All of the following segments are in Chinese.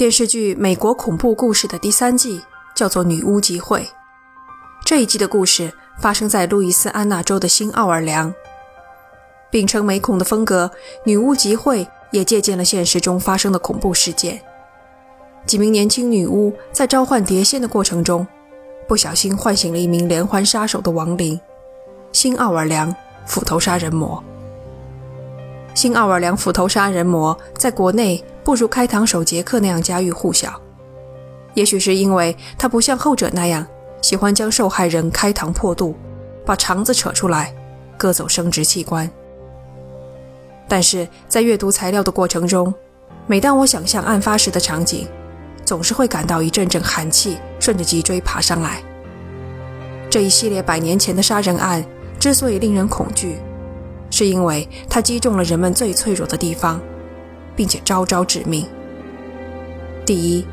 电视剧《美国恐怖故事》的第三季叫做《女巫集会》。这一季的故事发生在路易斯安那州的新奥尔良。秉承美恐的风格，《女巫集会》也借鉴了现实中发生的恐怖事件。几名年轻女巫在召唤碟仙的过程中，不小心唤醒了一名连环杀手的亡灵——新奥尔良斧头杀人魔。新奥尔良斧头杀人魔在国内不如开膛手杰克那样家喻户晓，也许是因为他不像后者那样喜欢将受害人开膛破肚，把肠子扯出来，割走生殖器官。但是在阅读材料的过程中，每当我想象案发时的场景，总是会感到一阵阵寒气顺着脊椎爬上来。这一系列百年前的杀人案之所以令人恐惧。是因为它击中了人们最脆弱的地方，并且招招致命。第一，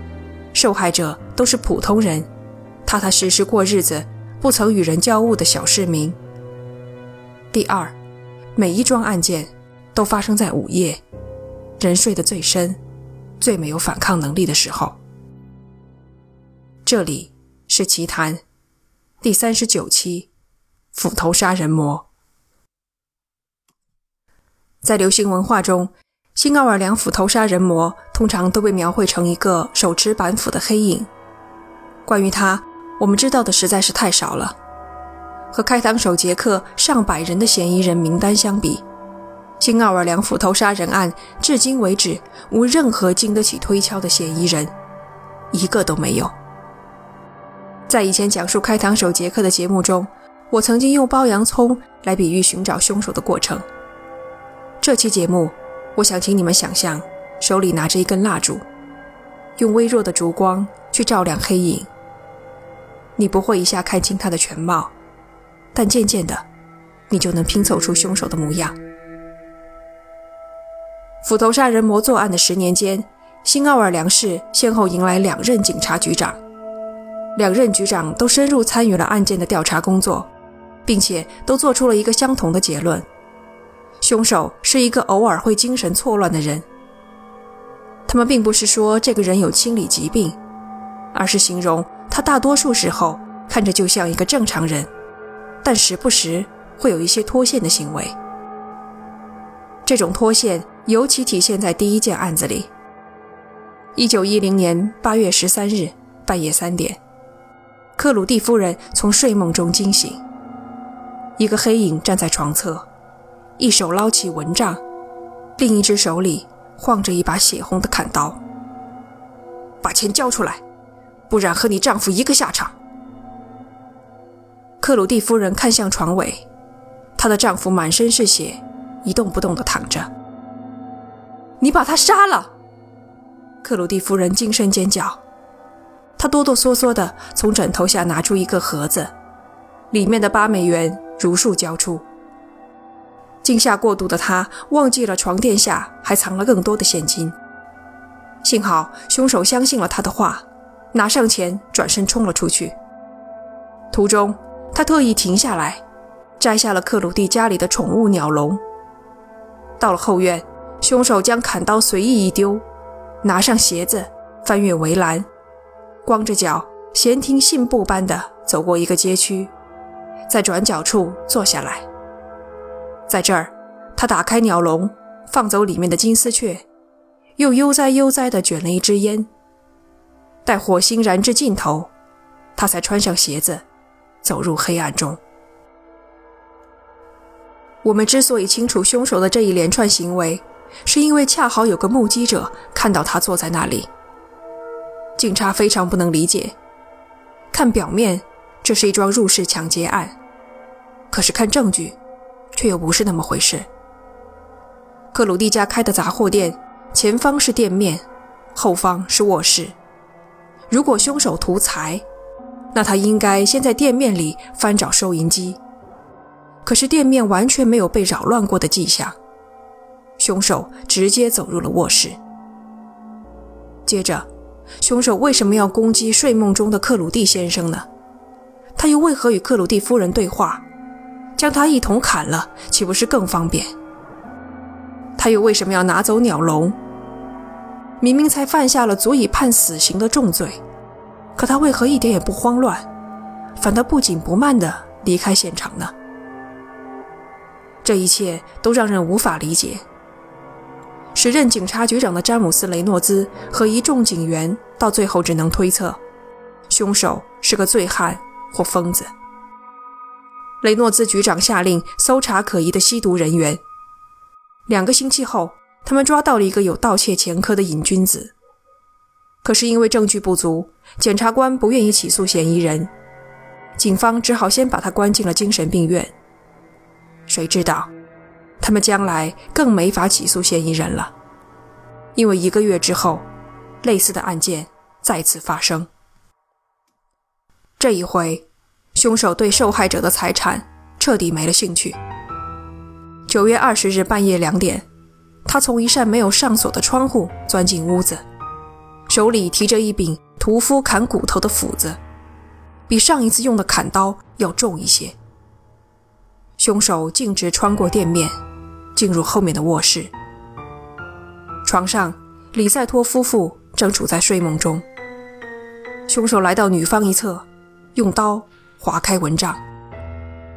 受害者都是普通人，踏踏实实过日子，不曾与人交恶的小市民。第二，每一桩案件都发生在午夜，人睡得最深，最没有反抗能力的时候。这里是奇谈第三十九期：斧头杀人魔。在流行文化中，新奥尔良斧头杀人魔通常都被描绘成一个手持板斧的黑影。关于他，我们知道的实在是太少了。和开膛手杰克上百人的嫌疑人名单相比，新奥尔良斧头杀人案至今为止无任何经得起推敲的嫌疑人，一个都没有。在以前讲述开膛手杰克的节目中，我曾经用剥洋葱来比喻寻找凶手的过程。这期节目，我想请你们想象，手里拿着一根蜡烛，用微弱的烛光去照亮黑影。你不会一下看清他的全貌，但渐渐的，你就能拼凑出凶手的模样。斧头杀人魔作案的十年间，新奥尔良市先后迎来两任警察局长，两任局长都深入参与了案件的调查工作，并且都做出了一个相同的结论。凶手是一个偶尔会精神错乱的人。他们并不是说这个人有心理疾病，而是形容他大多数时候看着就像一个正常人，但时不时会有一些脱线的行为。这种脱线尤其体现在第一件案子里。一九一零年八月十三日半夜三点，克鲁蒂夫人从睡梦中惊醒，一个黑影站在床侧。一手捞起蚊帐，另一只手里晃着一把血红的砍刀。把钱交出来，不然和你丈夫一个下场。克鲁蒂夫人看向床尾，她的丈夫满身是血，一动不动地躺着。你把他杀了！克鲁蒂夫人惊声尖叫。她哆哆嗦嗦地从枕头下拿出一个盒子，里面的八美元如数交出。惊吓过度的他忘记了床垫下还藏了更多的现金。幸好凶手相信了他的话，拿上钱转身冲了出去。途中，他特意停下来，摘下了克鲁蒂家里的宠物鸟笼。到了后院，凶手将砍刀随意一丢，拿上鞋子，翻越围栏，光着脚，闲庭信步般的走过一个街区，在转角处坐下来。在这儿，他打开鸟笼，放走里面的金丝雀，又悠哉悠哉地卷了一支烟。待火星燃至尽头，他才穿上鞋子，走入黑暗中。我们之所以清楚凶手的这一连串行为，是因为恰好有个目击者看到他坐在那里。警察非常不能理解，看表面，这是一桩入室抢劫案，可是看证据。却又不是那么回事。克鲁蒂家开的杂货店，前方是店面，后方是卧室。如果凶手图财，那他应该先在店面里翻找收银机。可是店面完全没有被扰乱过的迹象，凶手直接走入了卧室。接着，凶手为什么要攻击睡梦中的克鲁蒂先生呢？他又为何与克鲁蒂夫人对话？将他一同砍了，岂不是更方便？他又为什么要拿走鸟笼？明明才犯下了足以判死刑的重罪，可他为何一点也不慌乱，反倒不紧不慢地离开现场呢？这一切都让人无法理解。时任警察局长的詹姆斯·雷诺兹和一众警员到最后只能推测，凶手是个醉汉或疯子。雷诺兹局长下令搜查可疑的吸毒人员。两个星期后，他们抓到了一个有盗窃前科的瘾君子。可是因为证据不足，检察官不愿意起诉嫌疑人，警方只好先把他关进了精神病院。谁知道，他们将来更没法起诉嫌疑人了，因为一个月之后，类似的案件再次发生。这一回，凶手对受害者的财产彻底没了兴趣。九月二十日半夜两点，他从一扇没有上锁的窗户钻进屋子，手里提着一柄屠夫砍骨头的斧子，比上一次用的砍刀要重一些。凶手径直穿过店面，进入后面的卧室。床上，李赛托夫妇正处在睡梦中。凶手来到女方一侧，用刀划开蚊帐。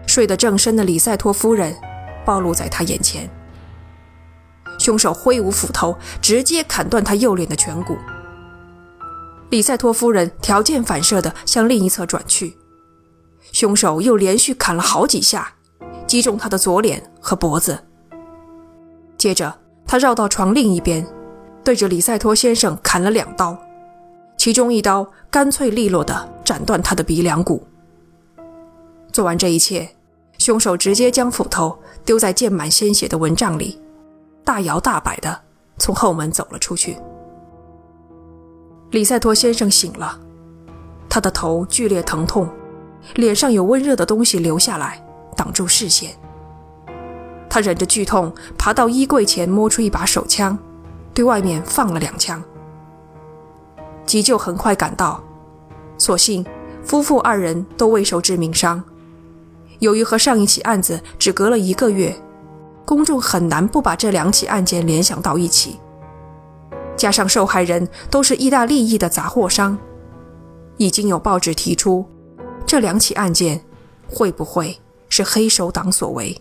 睡得正深的李赛托夫人。暴露在他眼前，凶手挥舞斧头，直接砍断他右脸的颧骨。李赛托夫人条件反射地向另一侧转去，凶手又连续砍了好几下，击中他的左脸和脖子。接着，他绕到床另一边，对着李赛托先生砍了两刀，其中一刀干脆利落地斩断他的鼻梁骨。做完这一切。凶手直接将斧头丢在溅满鲜血的蚊帐里，大摇大摆地从后门走了出去。李赛托先生醒了，他的头剧烈疼痛，脸上有温热的东西流下来，挡住视线。他忍着剧痛爬到衣柜前，摸出一把手枪，对外面放了两枪。急救很快赶到，所幸夫妇二人都未受致命伤。由于和上一起案子只隔了一个月，公众很难不把这两起案件联想到一起。加上受害人都是意大利裔的杂货商，已经有报纸提出，这两起案件会不会是黑手党所为？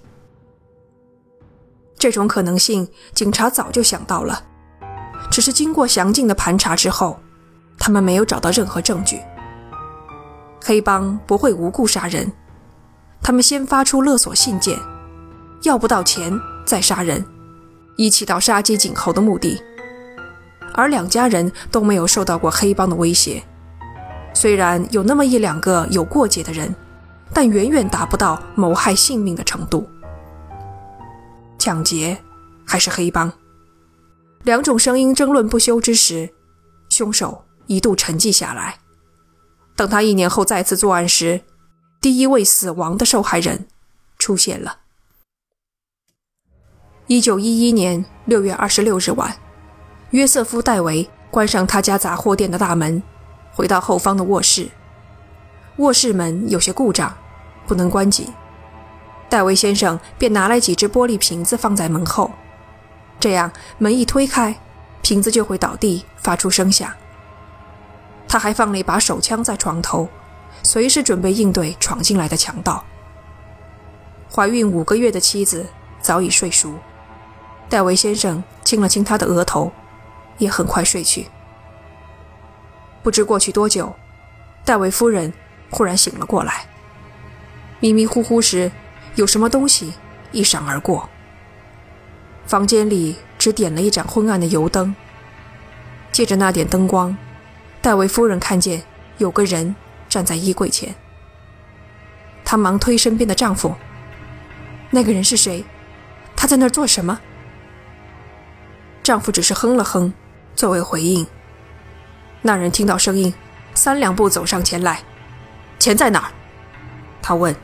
这种可能性，警察早就想到了，只是经过详尽的盘查之后，他们没有找到任何证据。黑帮不会无故杀人。他们先发出勒索信件，要不到钱再杀人，以起到杀鸡儆猴的目的。而两家人都没有受到过黑帮的威胁，虽然有那么一两个有过节的人，但远远达不到谋害性命的程度。抢劫还是黑帮？两种声音争论不休之时，凶手一度沉寂下来。等他一年后再次作案时，第一位死亡的受害人出现了。一九一一年六月二十六日晚，约瑟夫·戴维关上他家杂货店的大门，回到后方的卧室。卧室门有些故障，不能关紧。戴维先生便拿来几只玻璃瓶子放在门后，这样门一推开，瓶子就会倒地，发出声响。他还放了一把手枪在床头。随时准备应对闯进来的强盗。怀孕五个月的妻子早已睡熟，戴维先生亲了亲她的额头，也很快睡去。不知过去多久，戴维夫人忽然醒了过来。迷迷糊糊时，有什么东西一闪而过。房间里只点了一盏昏暗的油灯。借着那点灯光，戴维夫人看见有个人。站在衣柜前，她忙推身边的丈夫。那个人是谁？他在那儿做什么？丈夫只是哼了哼，作为回应。那人听到声音，三两步走上前来：“钱在哪儿？”他问。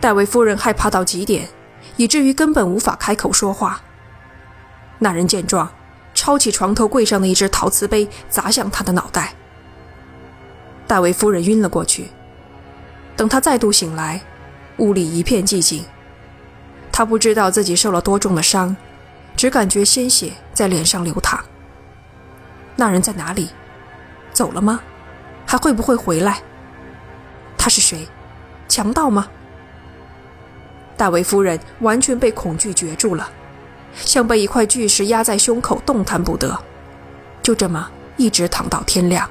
戴维夫人害怕到极点，以至于根本无法开口说话。那人见状，抄起床头柜上的一只陶瓷杯，砸向他的脑袋。戴维夫人晕了过去。等她再度醒来，屋里一片寂静。她不知道自己受了多重的伤，只感觉鲜血在脸上流淌。那人在哪里？走了吗？还会不会回来？他是谁？强盗吗？戴维夫人完全被恐惧攫住了，像被一块巨石压在胸口，动弹不得。就这么一直躺到天亮。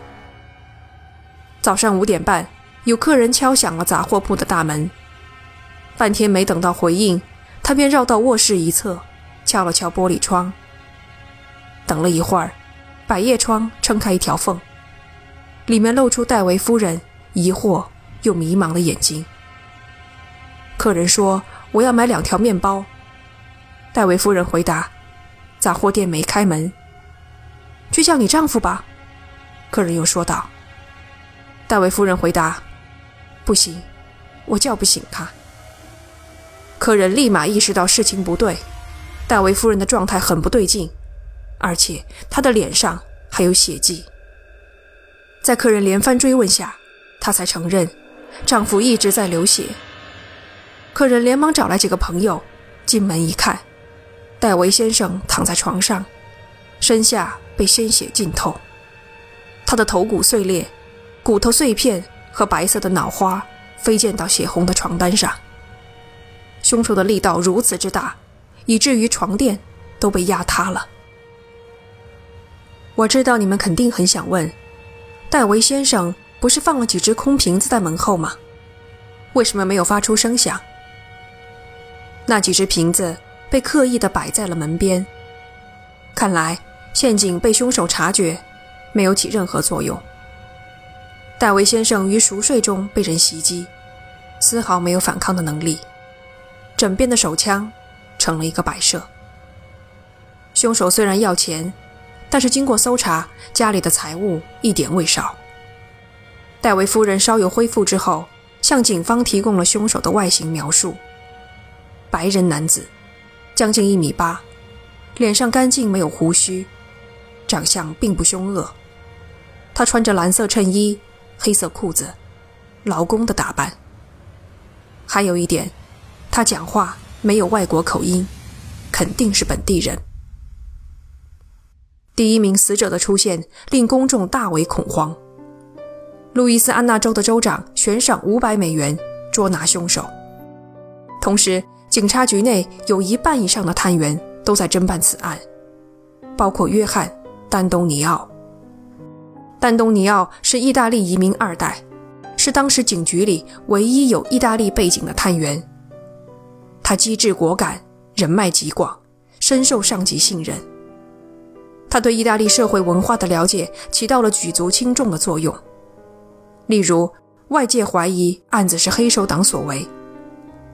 早上五点半，有客人敲响了杂货铺的大门。半天没等到回应，他便绕到卧室一侧，敲了敲玻璃窗。等了一会儿，百叶窗撑开一条缝，里面露出戴维夫人疑惑又迷茫的眼睛。客人说：“我要买两条面包。”戴维夫人回答：“杂货店没开门。”去叫你丈夫吧，客人又说道。戴维夫人回答：“不行，我叫不醒他。”客人立马意识到事情不对，戴维夫人的状态很不对劲，而且她的脸上还有血迹。在客人连番追问下，她才承认丈夫一直在流血。客人连忙找来几个朋友，进门一看，戴维先生躺在床上，身下被鲜血浸透，他的头骨碎裂。骨头碎片和白色的脑花飞溅到血红的床单上。凶手的力道如此之大，以至于床垫都被压塌了。我知道你们肯定很想问，戴维先生不是放了几只空瓶子在门后吗？为什么没有发出声响？那几只瓶子被刻意的摆在了门边，看来陷阱被凶手察觉，没有起任何作用。戴维先生于熟睡中被人袭击，丝毫没有反抗的能力。枕边的手枪成了一个摆设。凶手虽然要钱，但是经过搜查，家里的财物一点未少。戴维夫人稍有恢复之后，向警方提供了凶手的外形描述：白人男子，将近一米八，脸上干净没有胡须，长相并不凶恶。他穿着蓝色衬衣。黑色裤子，劳工的打扮。还有一点，他讲话没有外国口音，肯定是本地人。第一名死者的出现令公众大为恐慌。路易斯安那州的州长悬赏五百美元捉拿凶手，同时警察局内有一半以上的探员都在侦办此案，包括约翰·丹东尼奥。安东尼奥是意大利移民二代，是当时警局里唯一有意大利背景的探员。他机智果敢，人脉极广，深受上级信任。他对意大利社会文化的了解起到了举足轻重的作用。例如，外界怀疑案子是黑手党所为，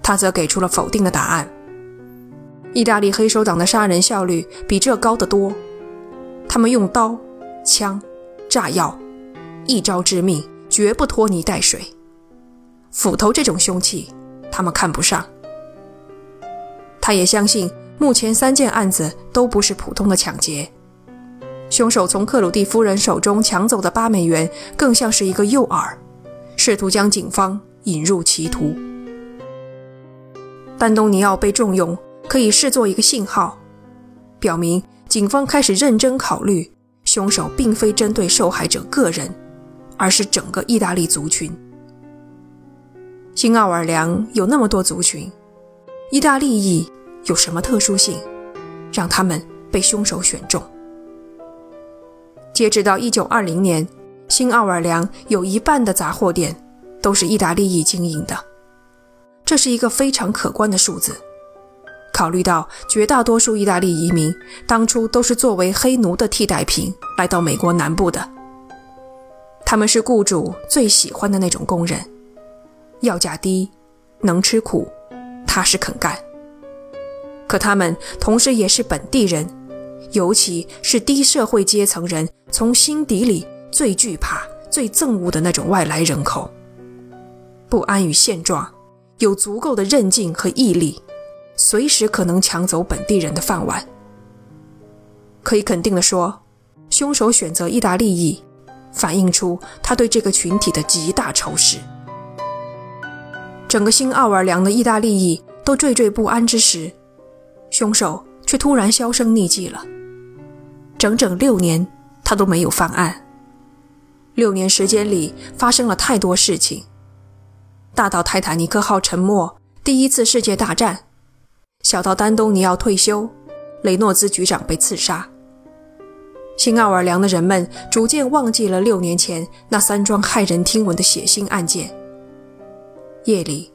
他则给出了否定的答案。意大利黑手党的杀人效率比这高得多，他们用刀、枪。炸药，一招致命，绝不拖泥带水。斧头这种凶器，他们看不上。他也相信，目前三件案子都不是普通的抢劫。凶手从克鲁蒂夫人手中抢走的八美元，更像是一个诱饵，试图将警方引入歧途。丹东尼奥被重用，可以视作一个信号，表明警方开始认真考虑。凶手并非针对受害者个人，而是整个意大利族群。新奥尔良有那么多族群，意大利裔有什么特殊性，让他们被凶手选中？截止到1920年，新奥尔良有一半的杂货店都是意大利裔经营的，这是一个非常可观的数字。考虑到绝大多数意大利移民当初都是作为黑奴的替代品来到美国南部的，他们是雇主最喜欢的那种工人，要价低，能吃苦，踏实肯干。可他们同时也是本地人，尤其是低社会阶层人从心底里最惧怕、最憎恶的那种外来人口，不安于现状，有足够的韧劲和毅力。随时可能抢走本地人的饭碗。可以肯定地说，凶手选择意大利裔，反映出他对这个群体的极大仇视。整个新奥尔良的意大利裔都惴惴不安之时，凶手却突然销声匿迹了。整整六年，他都没有犯案。六年时间里发生了太多事情，大到泰坦尼克号沉没、第一次世界大战，小到丹东尼奥退休、雷诺兹局长被刺杀。新奥尔良的人们逐渐忘记了六年前那三桩骇人听闻的血腥案件。夜里，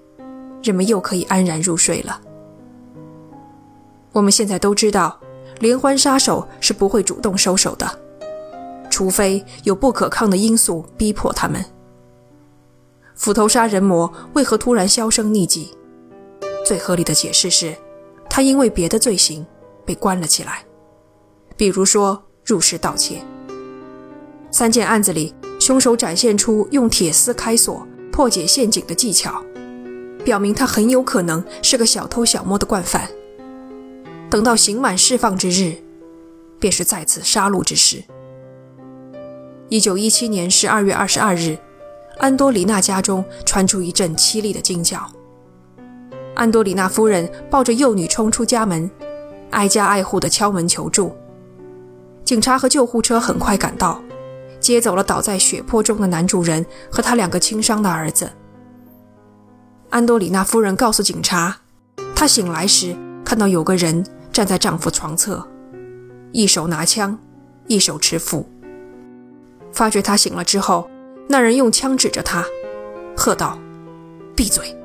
人们又可以安然入睡了。我们现在都知道，连环杀手是不会主动收手的。除非有不可抗的因素逼迫他们。斧头杀人魔为何突然销声匿迹？最合理的解释是，他因为别的罪行被关了起来，比如说入室盗窃。三件案子里，凶手展现出用铁丝开锁、破解陷阱的技巧，表明他很有可能是个小偷小摸的惯犯。等到刑满释放之日，便是再次杀戮之时。一九一七年十二月二十二日，安多里娜家中传出一阵凄厉的惊叫。安多里娜夫人抱着幼女冲出家门，挨家挨户地敲门求助。警察和救护车很快赶到，接走了倒在血泊中的男主人和他两个轻伤的儿子。安多里娜夫人告诉警察，她醒来时看到有个人站在丈夫床侧，一手拿枪，一手持斧。发觉她醒了之后，那人用枪指着她，喝道：“闭嘴！”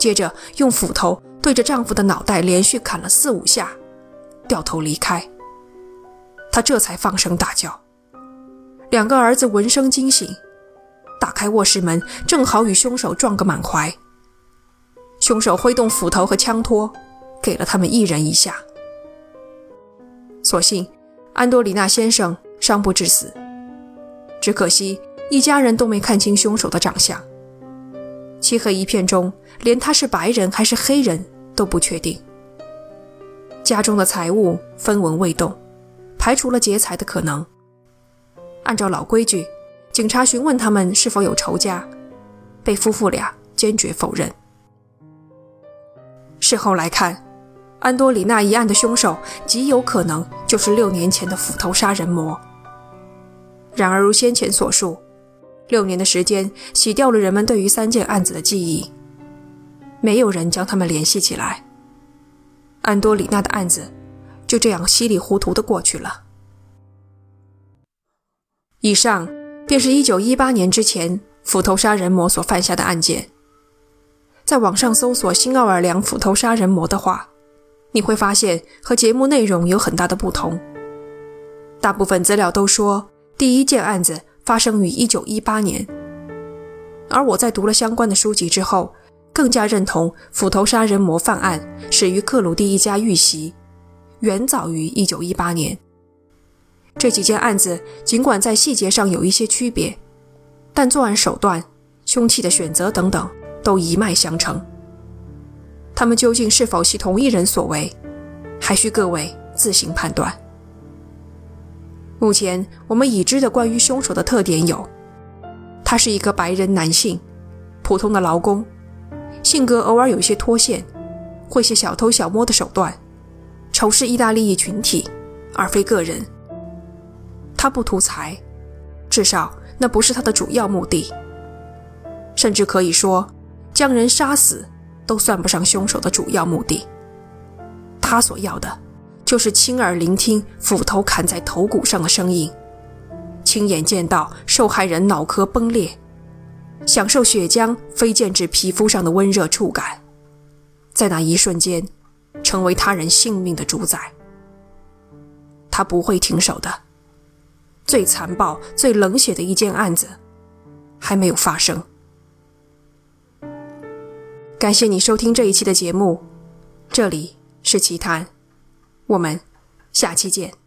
接着用斧头对着丈夫的脑袋连续砍了四五下，掉头离开。她这才放声大叫。两个儿子闻声惊醒，打开卧室门，正好与凶手撞个满怀。凶手挥动斧头和枪托，给了他们一人一下。所幸，安多里纳先生。伤不致死，只可惜一家人都没看清凶手的长相。漆黑一片中，连他是白人还是黑人都不确定。家中的财物分文未动，排除了劫财的可能。按照老规矩，警察询问他们是否有仇家，被夫妇俩坚决否认。事后来看，安多里纳一案的凶手极有可能就是六年前的斧头杀人魔。然而，如先前所述，六年的时间洗掉了人们对于三件案子的记忆，没有人将他们联系起来。安多里娜的案子就这样稀里糊涂的过去了。以上便是一九一八年之前斧头杀人魔所犯下的案件。在网上搜索“新奥尔良斧头杀人魔”的话，你会发现和节目内容有很大的不同。大部分资料都说。第一件案子发生于一九一八年，而我在读了相关的书籍之后，更加认同斧头杀人魔犯案始于克鲁蒂一家遇袭，远早于一九一八年。这几件案子尽管在细节上有一些区别，但作案手段、凶器的选择等等都一脉相承。他们究竟是否系同一人所为，还需各位自行判断。目前我们已知的关于凶手的特点有：他是一个白人男性，普通的劳工，性格偶尔有些脱线，会些小偷小摸的手段，仇视意大利裔群体，而非个人。他不图财，至少那不是他的主要目的。甚至可以说，将人杀死都算不上凶手的主要目的。他所要的。就是亲耳聆听斧头砍在头骨上的声音，亲眼见到受害人脑壳崩裂，享受血浆飞溅至皮肤上的温热触感，在那一瞬间，成为他人性命的主宰。他不会停手的。最残暴、最冷血的一件案子，还没有发生。感谢你收听这一期的节目，这里是奇谈。我们下期见。